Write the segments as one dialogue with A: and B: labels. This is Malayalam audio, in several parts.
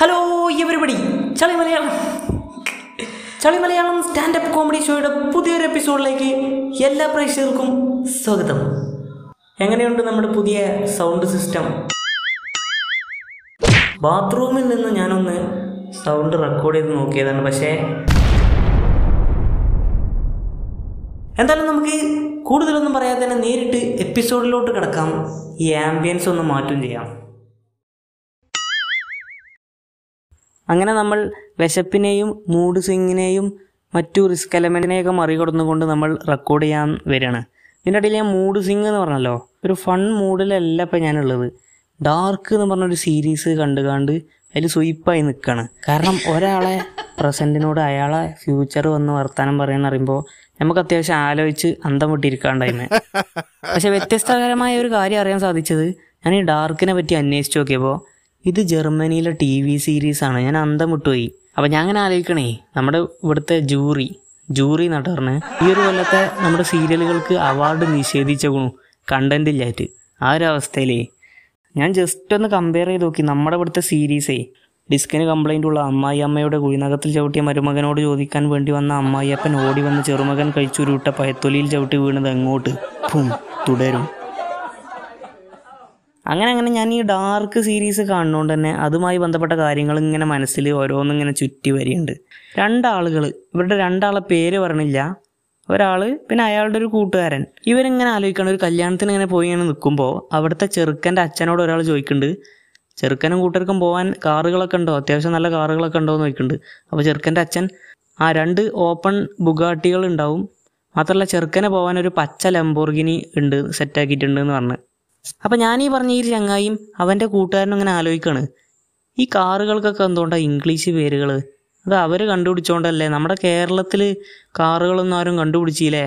A: ഹലോ എവരിബഡി ചളി മലയാളം. ചളി മലയാളം സ്റ്റാൻഡപ്പ് കോമഡി ഷോയുടെ പുതിയൊരു എപ്പിസോഡിലേക്ക് എല്ലാ പ്രേക്ഷകർക്കും സ്വാഗതം. എങ്ങനെയുണ്ട് നമ്മുടെ പുതിയ സൗണ്ട് സിസ്റ്റം ബാത്റൂമിൽ നിന്ന് ഞാനൊന്ന് സൗണ്ട് റെക്കോർഡ് ചെയ്ത് നോക്കിയതാണ്. പക്ഷേ എന്തായാലും നമുക്ക് കൂടുതലൊന്നും പറയാതെ തന്നെ നേരിട്ട് എപ്പിസോഡിലോട്ട് കിടക്കാം. ഈ ആംബിയൻസ് ഒന്ന് മാറ്റും ചെയ്യാം. അങ്ങനെ നമ്മൾ വിശപ്പിനെയും മൂഡ് സ്വിങ്ങിനെയും മറ്റു റിസ്ക് എലമെന്റിനെയൊക്കെ മറികടന്നുകൊണ്ട് നമ്മൾ റെക്കോർഡ് ചെയ്യാൻ വരികയാണ്. ഇതിന്റെ ഇടയിൽ ഞാൻ മൂഡ് സ്വിങ് എന്ന് പറഞ്ഞല്ലോ. ഒരു ഫൺ മൂഡിലല്ല ഇപ്പം ഞാനുള്ളത്. ഡാർക്ക് എന്ന് പറഞ്ഞൊരു സീരീസ് കണ്ടു കണ്ട് അതിൽ സ്വീപ്പായി നിൽക്കുകയാണ് കാരണം ഒരാളെ പ്രസന്റിനോട് അയാളെ ഫ്യൂച്ചർ വന്ന് വർത്താനം പറയുന്ന പറയുമ്പോൾ നമുക്ക് അത്യാവശ്യം ആലോചിച്ച് അന്തം വിട്ടിരിക്കാണ്ടായിരുന്നു. പക്ഷെ വ്യത്യസ്തകരമായ ഒരു കാര്യം അറിയാൻ സാധിച്ചത് ഞാൻ ഈ ഡാർക്കിനെ പറ്റി അന്വേഷിച്ച് നോക്കിയപ്പോൾ ഇത് ജർമ്മനിയിലെ ടി വി സീരീസാണ് ഞാൻ അന്തം വിട്ടുപോയി. അപ്പം ഞാൻ അങ്ങനെ ആലോചിക്കണേ നമ്മുടെ ഇവിടുത്തെ ജൂറി ജൂറി നട്ടറിന് ഈ ഒരു കൊല്ലത്തെ നമ്മുടെ സീരിയലുകൾക്ക് അവാർഡ് നിഷേധിച്ചേക്കണു കണ്ടന്റ് ഇല്ലായിട്ട്. ആ ഒരു അവസ്ഥയിലേ ഞാൻ ജസ്റ്റ് ഒന്ന് കമ്പയർ ചെയ്ത് നോക്കി. നമ്മുടെ ഇവിടുത്തെ സീരീസേ ഡിസ്കിന് കംപ്ലൈന്റ് ഉള്ള അമ്മായി അമ്മയുടെ കുഴിനകത്തിൽ ചവിട്ടിയ മരുമകനോട് ചോദിക്കാൻ വേണ്ടി വന്ന അമ്മായിയപ്പൻ ഓടി വന്ന് ചെറുമകൻ കഴിച്ചുരുട്ട പയത്തൊലിയിൽ ചവിട്ടി വീണത് എങ്ങോട്ട്? ഫും തുടരും. അങ്ങനെ അങ്ങനെ ഞാൻ ഈ ഡാർക്ക് സീരീസ് കാണുന്നതുകൊണ്ട് തന്നെ അതുമായി ബന്ധപ്പെട്ട കാര്യങ്ങൾ ഇങ്ങനെ മനസ്സിൽ ഓരോന്നിങ്ങനെ ചുറ്റി വരികയുണ്ട്. രണ്ടാളുകൾ ഇവരുടെ രണ്ടാളെ പേര് പറഞ്ഞില്ല. ഒരാൾ പിന്നെ അയാളുടെ ഒരു കൂട്ടുകാരൻ. ഇവരിങ്ങനെ ആലോചിക്കണം ഒരു കല്യാണത്തിന് ഇങ്ങനെ പോയി ഇങ്ങനെ നിൽക്കുമ്പോൾ അവിടുത്തെ ചെറുക്കന്റെ അച്ഛനോട് ഒരാൾ ചോദിക്കുന്നുണ്ട് ചെറുക്കനും കൂട്ടർക്കും പോകാൻ കാറുകളൊക്കെ ഉണ്ടോ? അത്യാവശ്യം നല്ല കാറുകളൊക്കെ ഉണ്ടോ? എന്ന് ചോദിക്കുന്നുണ്ട്. അപ്പോൾ ചെറുക്കന്റെ അച്ഛൻ ആ രണ്ട് ഓപ്പൺ ബുഗാട്ടികൾ ഉണ്ടാവും. മാത്രമല്ല ചെറുക്കനെ പോകാൻ ഒരു പച്ച ലംബോർഗിനി ഉണ്ട് സെറ്റാക്കിയിട്ടുണ്ട് എന്ന് പറഞ്ഞ്. അപ്പം ഞാൻ ഈ പറഞ്ഞ ഈ ചങ്ങായിയും അവന്റെ കൂട്ടുകാരനും ഇങ്ങനെ ആലോചിക്കാണ്. ഈ കാറുകൾക്കൊക്കെ എന്തുകൊണ്ടാണ് ഇംഗ്ലീഷ് പേരുകൾ അത് അവർ കണ്ടുപിടിച്ചോണ്ടല്ലേ? നമ്മുടെ കേരളത്തിൽ കാറുകളൊന്നും ആരും കണ്ടുപിടിച്ചില്ലേ?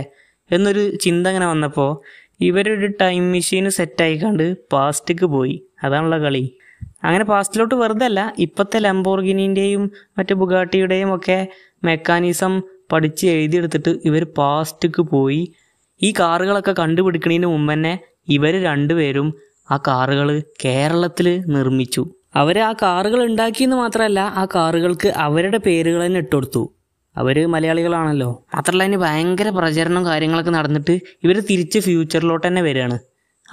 A: എന്നൊരു ചിന്ത ഇങ്ങനെ വന്നപ്പോൾ ഇവരൊരു ടൈം മെഷീൻ സെറ്റായിക്കാണ്ട് പാസ്റ്റിക്ക് പോയി. അതാണുള്ള കളി. അങ്ങനെ പാസ്റ്റിലോട്ട് വെറുതെ അല്ല ഇപ്പോഴത്തെ ലംബോർഗിനിന്റെയും മറ്റു ബുഗാട്ടിയുടെയും ഒക്കെ മെക്കാനിസം പഠിച്ച് എഴുതിയെടുത്തിട്ട് ഇവർ പാസ്റ്റിക്ക് പോയി. ഈ കാറുകളൊക്കെ കണ്ടുപിടിക്കണതിന് മുമ്പ് തന്നെ ഇവർ രണ്ടുപേരും ആ കാറുകൾ കേരളത്തിൽ നിർമ്മിച്ചു. അവർ ആ കാറുകൾ ഉണ്ടാക്കിയെന്ന് മാത്രമല്ല ആ കാറുകൾക്ക് അവരുടെ പേരുകൾ തന്നെ ഇട്ടുകൊടുത്തു. അവർ മലയാളികളാണല്ലോ. മാത്രമല്ല അതിന് ഭയങ്കര പ്രചരണം കാര്യങ്ങളൊക്കെ നടന്നിട്ട് ഇവർ തിരിച്ച് ഫ്യൂച്ചറിലോട്ട് തന്നെ വരികയാണ്.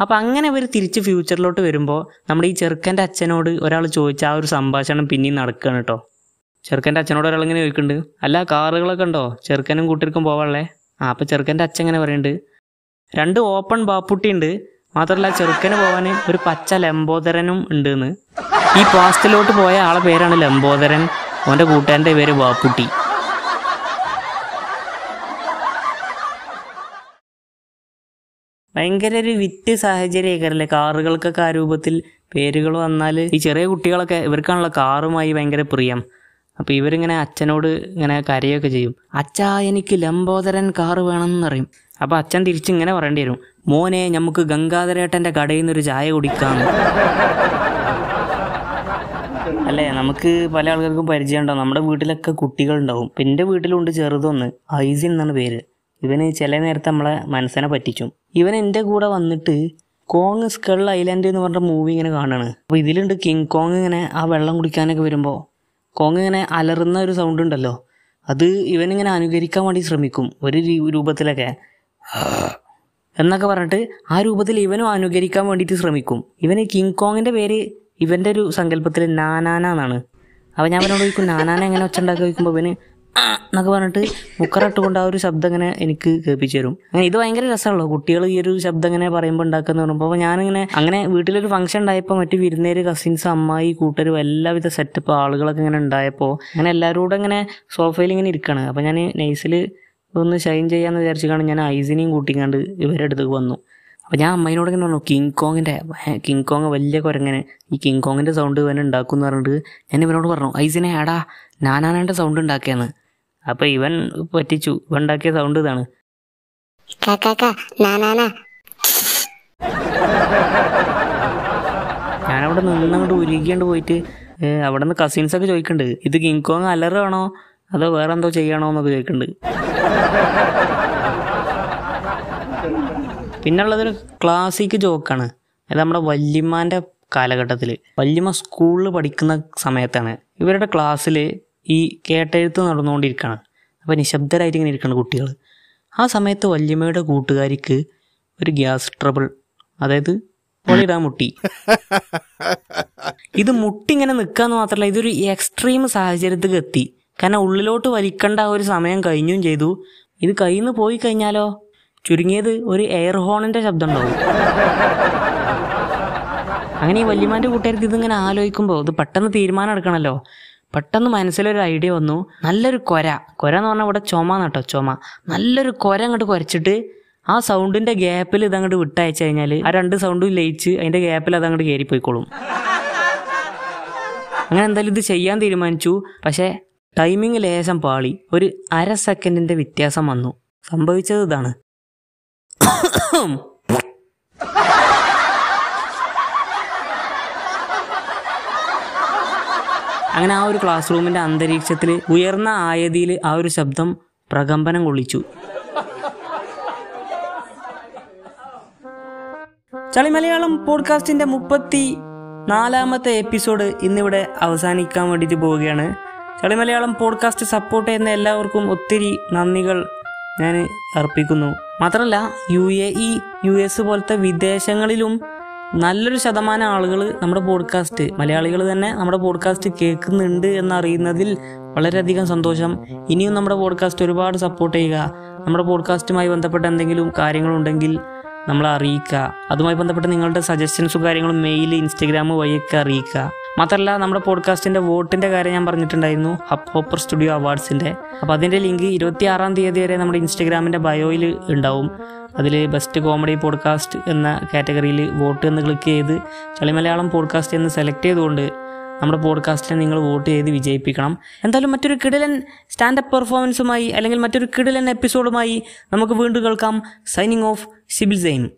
A: അപ്പം അങ്ങനെ ഇവർ തിരിച്ച് ഫ്യൂച്ചറിലോട്ട് വരുമ്പോൾ നമ്മുടെ ഈ ചെറുക്കന്റെ അച്ഛനോട് ഒരാൾ ചോദിച്ച ആ ഒരു സംഭാഷണം പിന്നെയും നടക്കുകയാണ് കേട്ടോ. ചെറുക്കന്റെ അച്ഛനോട് ഒരാൾ ഇങ്ങനെ ചോദിക്കുന്നുണ്ട് അല്ല കാറുകളൊക്കെ ഉണ്ടോ? ചെറുക്കനും കൂട്ടിർക്കും പോവാനുള്ളേ? ആ അപ്പം ചെറുക്കന്റെ അച്ഛൻ ഇങ്ങനെ പറയുന്നുണ്ട് രണ്ട് ഓപ്പൺ ബാപ്പുട്ടി ഉണ്ട്. മാത്രമല്ല ചെറുക്കന് പോകാൻ ഒരു പച്ച ലംബോദരനും ഉണ്ട് ഈ പാസ്റ്റിലോട്ട് പോയ ആളെ പേരാണ് ലംബോദരൻ. അവന്റെ കൂട്ടുകാരന്റെ പേര് ബാപ്പുട്ടി. ഭയങ്കര ഒരു വിറ്റ് സാഹചര്യമായിരിക്കല്ലേ കാറുകൾക്കൊക്കെ ആ രൂപത്തിൽ പേരുകൾ വന്നാൽ ഈ ചെറിയ കുട്ടികളൊക്കെ ഇവർക്കാണല്ലോ കാറുമായി ഭയങ്കര പ്രിയം. അപ്പോൾ ഇവരിങ്ങനെ അച്ഛനോട് ഇങ്ങനെ കരയൊക്കെ ചെയ്യും. അച്ഛാ എനിക്ക് ലംബോദരൻ കാറ് വേണമെന്ന് പറയും അപ്പോൾ അച്ഛൻ തിരിച്ച് ഇങ്ങനെ പറയേണ്ടി വരും. മോനെ നമുക്ക് ഗംഗാധരേട്ടന്റെ കടയിൽ നിന്നൊരു ചായ കുടിക്കാം അല്ലേ? നമുക്ക് പല ആൾക്കാർക്കും പരിചയം ഉണ്ടാവും. നമ്മുടെ വീട്ടിലൊക്കെ കുട്ടികളുണ്ടാവും. ഇപ്പം എന്റെ വീട്ടിലുണ്ട് ചെറുതൊന്ന്. ഐസിൻ എന്നാണ് പേര്. ഇവന് ചില നേരത്തെ നമ്മളെ മനസ്സിനെ പറ്റിച്ചും ഇവൻ എന്റെ കൂടെ വന്നിട്ട് കോങ് സ്കൾ ഐലൻഡ് എന്ന് പറഞ്ഞ മൂവി ഇങ്ങനെ കാണാണ്. അപ്പോൾ ഇതിലുണ്ട് കിങ് കോങ് ഇങ്ങനെ ആ വെള്ളം കുടിക്കാനൊക്കെ വരുമ്പോൾ കോങ് ഇങ്ങനെ അലറുന്ന ഒരു സൗണ്ട് ഉണ്ടല്ലോ. അത് ഇവനിങ്ങനെ അനുകരിക്കാൻ വേണ്ടി ശ്രമിക്കും ഒരു രൂപത്തിലൊക്കെ. എന്നൊക്കെ പറഞ്ഞിട്ട് ആ രൂപത്തിൽ ഇവനും അനുകരിക്കാൻ വേണ്ടിയിട്ട് ശ്രമിക്കും. ഇവന് കിങ് കോങ്ങിന്റെ പേര് ഇവന്റെ ഒരു സങ്കല്പത്തിൽ നാനാന എന്നാണ്. അപ്പം ഞാൻ അവനോട് ചോദിക്കും നാനാന എങ്ങനെ ഒച്ച ഉണ്ടാക്കി ചോദിക്കുമ്പോൾ ഇവന് എന്നൊക്കെ പറഞ്ഞിട്ട് മുക്കറിട്ടുകൊണ്ട് ആ ഒരു ശബ്ദം ഇങ്ങനെ എനിക്ക് കേൾപ്പിച്ചു തരും അങ്ങനെ ഇത് ഭയങ്കര രസമുള്ളൂ കുട്ടികൾ ഈ ഒരു ശബ്ദം ഇങ്ങനെ പറയുമ്പോൾ ഉണ്ടാക്കുന്ന പറയുമ്പോൾ അപ്പോൾ ഞാനിങ്ങനെ അങ്ങനെ വീട്ടിലൊരു ഫംഗ്ഷൻ ഉണ്ടായപ്പോൾ മറ്റു വിരുന്നേര് കസിൻസ് അമ്മായി കൂട്ടരും എല്ലാവിധ സെറ്റപ്പ് ആളുകളൊക്കെ ഇങ്ങനെ ഉണ്ടായപ്പോൾ അങ്ങനെ എല്ലാവരും കൂടെ ഇങ്ങനെ സോഫയിൽ ഇങ്ങനെ ഇരിക്കുകയാണ് അപ്പോൾ ഞാൻ നൈസിൽ ഒന്ന് ഷൈൻ ചെയ്യാമെന്ന് വിചാരിച്ചാണ് ഞാൻ ഐസിനെയും കൂട്ടിക്കാണ്ട് ഇവരുടെ അടുത്തേക്ക് വന്നു. അപ്പോൾ ഞാൻ അമ്മേനോട് ഇങ്ങനെ പറഞ്ഞു കിങ് കോങ്ങിന്റെ കിങ് കോങ് വലിയ കുരങ്ങനെ ഈ കിങ് കോങ്ങിന്റെ സൗണ്ട് ഇവനെ ഉണ്ടാക്കും എന്ന് പറഞ്ഞിട്ട് ഞാൻ ഇവനോട് പറഞ്ഞു ഐസിനെ എടാ നാനാനാന്റെ സൗണ്ട് ഉണ്ടാക്കിയെന്ന്. അപ്പോൾ ഇവൻ പറ്റിച്ചു. ഇവൻ ഉണ്ടാക്കിയ സൗണ്ട് ഇതാണ് ഞാനവിടെ നിന്നങ്ങോട്ട് ഉരുകിയാണ്ട് പോയിട്ട് അവിടെ നിന്ന് കസിൻസ് ഒക്കെ ചോദിക്കുന്നുണ്ട് ഇത് കിങ് കോങ് അലറാണോ? അതോ വേറെ എന്തോ ചെയ്യണോ എന്നൊക്കെ ചോദിക്കുന്നുണ്ട് പിന്നുള്ളതൊരു ക്ലാസിക് ജോക്കാണ് അത് നമ്മുടെ വല്യമ്മാന്റെ കാലഘട്ടത്തിൽ വല്യമ്മ സ്കൂളിൽ പഠിക്കുന്ന സമയത്താണ്. ഇവരുടെ ക്ലാസ്സിൽ ഈ കേട്ടെഴുത്ത് നടന്നുകൊണ്ടിരിക്കുകയാണ് അപ്പോൾ നിശബ്ദരായിട്ട് ഇങ്ങനെ ഇരിക്കുന്ന കുട്ടികൾ ആ സമയത്ത് വല്യമ്മയുടെ കൂട്ടുകാരിക്ക് ഒരു ഗ്യാസ് ട്രബിൾ അതായത് പൊളിയിടാൻ മുട്ടി. ഇത് മുട്ടി ഇങ്ങനെ നിൽക്കാന്ന് മാത്രമല്ല ഇതൊരു എക്സ്ട്രീം സാഹചര്യത്തിൽ എത്തി. കാരണം ഉള്ളിലോട്ട് വലിക്കേണ്ട ആ ഒരു സമയം കഴിഞ്ഞും ചെയ്തു. ഇത് കയ്യിൽ പോയി കഴിഞ്ഞാലോ? ചുരുങ്ങിയത് ഒരു എയർ ഹോണിന്റെ ശബ്ദം ഉണ്ടാവും. അങ്ങനെ ഈ വല്യമാന്റെ കൂട്ടുകാർക്ക് ഇതിങ്ങനെ ആലോചിക്കുമ്പോൾ ഇത് പെട്ടെന്ന് തീരുമാനം എടുക്കണമല്ലോ പെട്ടെന്ന് മനസ്സിലൊരു ഐഡിയ വന്നു. നല്ലൊരു കൊര. കൊര എന്ന് പറഞ്ഞാൽ ഇവിടെ ചുമ നട്ടോ ചുമ. നല്ലൊരു കൊര അങ്ങോട്ട് കുരച്ചിട്ട് ആ സൗണ്ടിന്റെ ഗ്യാപ്പിൽ ഇതങ്ങോട്ട് വിട്ടയച്ചു കഴിഞ്ഞാൽ ആ രണ്ട് സൗണ്ടും ലയിച്ച് അതിന്റെ ഗ്യാപ്പിൽ അതങ്ങോട്ട് കയറിപ്പോയിക്കോളും അങ്ങനെ എന്തായാലും ഇത് ചെയ്യാൻ തീരുമാനിച്ചു. പക്ഷേ ടൈമിങ് ലേശം പാളി. ഒരു അര സെക്കൻഡിന്റെ വ്യത്യാസം വന്നു. സംഭവിച്ചത് ഇതാണ്. അങ്ങനെ ആ ഒരു ക്ലാസ് റൂമിന്റെ അന്തരീക്ഷത്തിൽ ഉയർന്ന ആയതിയിൽ ആ ഒരു ശബ്ദം പ്രകമ്പനം കൊള്ളിച്ചു. ചളി മലയാളം പോഡ്കാസ്റ്റിന്റെ മുപ്പത്തി നാലാമത്തെ എപ്പിസോഡ് ഇന്നിവിടെ അവസാനിക്കാൻ വേണ്ടിയിട്ട് പോവുകയാണ്. ചളി മലയാളം പോഡ്കാസ്റ്റ് സപ്പോർട്ട് ചെയ്യുന്ന എല്ലാവർക്കും ഒത്തിരി നന്ദികൾ ഞാൻ അർപ്പിക്കുന്നു. മാത്രമല്ല U A E U S പോലത്തെ വിദേശങ്ങളിലും നല്ലൊരു ശതമാനം ആളുകൾ നമ്മുടെ പോഡ്കാസ്റ്റ് മലയാളികൾ തന്നെ നമ്മുടെ പോഡ്കാസ്റ്റ് കേൾക്കുന്നുണ്ട് എന്നറിയുന്നതിൽ വളരെയധികം സന്തോഷം. ഇനിയും നമ്മുടെ പോഡ്കാസ്റ്റ് ഒരുപാട് സപ്പോർട്ട് ചെയ്യുക. നമ്മുടെ പോഡ്കാസ്റ്റുമായി ബന്ധപ്പെട്ട എന്തെങ്കിലും കാര്യങ്ങളുണ്ടെങ്കിൽ നമ്മളെ അറിയിക്കുക. അതുമായി ബന്ധപ്പെട്ട് നിങ്ങളുടെ സജഷൻസും കാര്യങ്ങളും മെയിൽ ഇൻസ്റ്റഗ്രാം വഴിയൊക്കെ അറിയിക്കുക. മാത്രമല്ല നമ്മുടെ പോഡ്കാസ്റ്റിന്റെ വോട്ടിന്റെ കാര്യം ഞാൻ പറഞ്ഞിട്ടുണ്ടായിരുന്നു ഹപ്പ് ഹോപ്പർ സ്റ്റുഡിയോ അവാർഡ്സിന്റെ അപ്പോൾ അതിന്റെ ലിങ്ക് ഇരുപത്തി ആറാം തീയതി വരെ നമ്മുടെ ഇൻസ്റ്റഗ്രാമിന്റെ ബയോയിൽ ഉണ്ടാവും. അതിൽ ബെസ്റ്റ് കോമഡി പോഡ്കാസ്റ്റ് എന്ന കാറ്റഗറിയിൽ വോട്ട് എന്ന് ക്ലിക്ക് ചെയ്ത് ചളി മലയാളം പോഡ്കാസ്റ്റ് എന്ന് സെലക്ട് ചെയ്തുകൊണ്ട് നമ്മുടെ പോഡ്കാസ്റ്റിനെ നിങ്ങൾ വോട്ട് ചെയ്ത് വിജയിപ്പിക്കണം. എന്തായാലും മറ്റൊരു കിടിലൻ സ്റ്റാൻഡപ്പ് പെർഫോമൻസുമായി അല്ലെങ്കിൽ മറ്റൊരു കിടിലൻ എപ്പിസോഡുമായി നമുക്ക് വീണ്ടും കേൾക്കാം. സൈനിങ് ഓഫ് സിബിൽ സൈൻ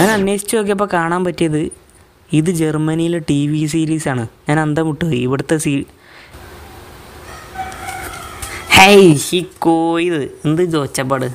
A: ഞാൻ അന്വേഷിച്ച് നോക്കിയപ്പോൾ കാണാൻ പറ്റിയത് ഇത് ജർമ്മനിയിലെ ടി വി സീരീസാണ് ഞാൻ അന്തം വിട്ടുപോയി ഇവിടുത്തെ സീ ഹൈ ഹി കോയത് എന്ത് ചോച്ചപ്പാട്